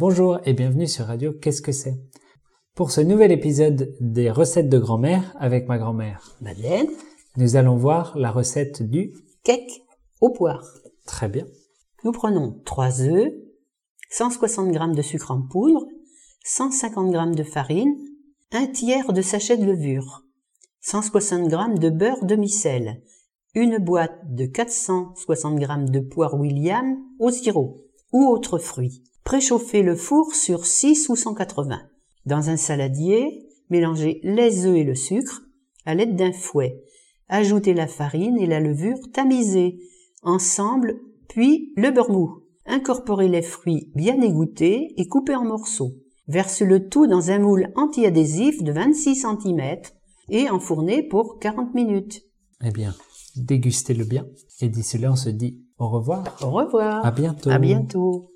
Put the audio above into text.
Bonjour et bienvenue sur Radio Qu'est-ce que c'est? Pour ce nouvel épisode des recettes de grand-mère avec ma grand-mère Madeleine, nous allons voir la recette du... cake aux poires. Très bien. Nous prenons 3 œufs, 160 g de sucre en poudre, 150 g de farine, un tiers de sachet de levure, 160 g de beurre demi-sel, une boîte de 460 g de poire William au sirop ou autres fruits. Préchauffez le four sur 6 ou 180. Dans un saladier, mélangez les œufs et le sucre à l'aide d'un fouet. Ajoutez la farine et la levure tamisée ensemble, puis le beurre mou. Incorporez les fruits bien égouttés et coupés en morceaux. Versez le tout dans un moule antiadhésif de 26 cm et enfournez pour 40 minutes. Eh bien, dégustez-le bien. Et d'ici là, on se dit au revoir. Au revoir. À bientôt. À bientôt.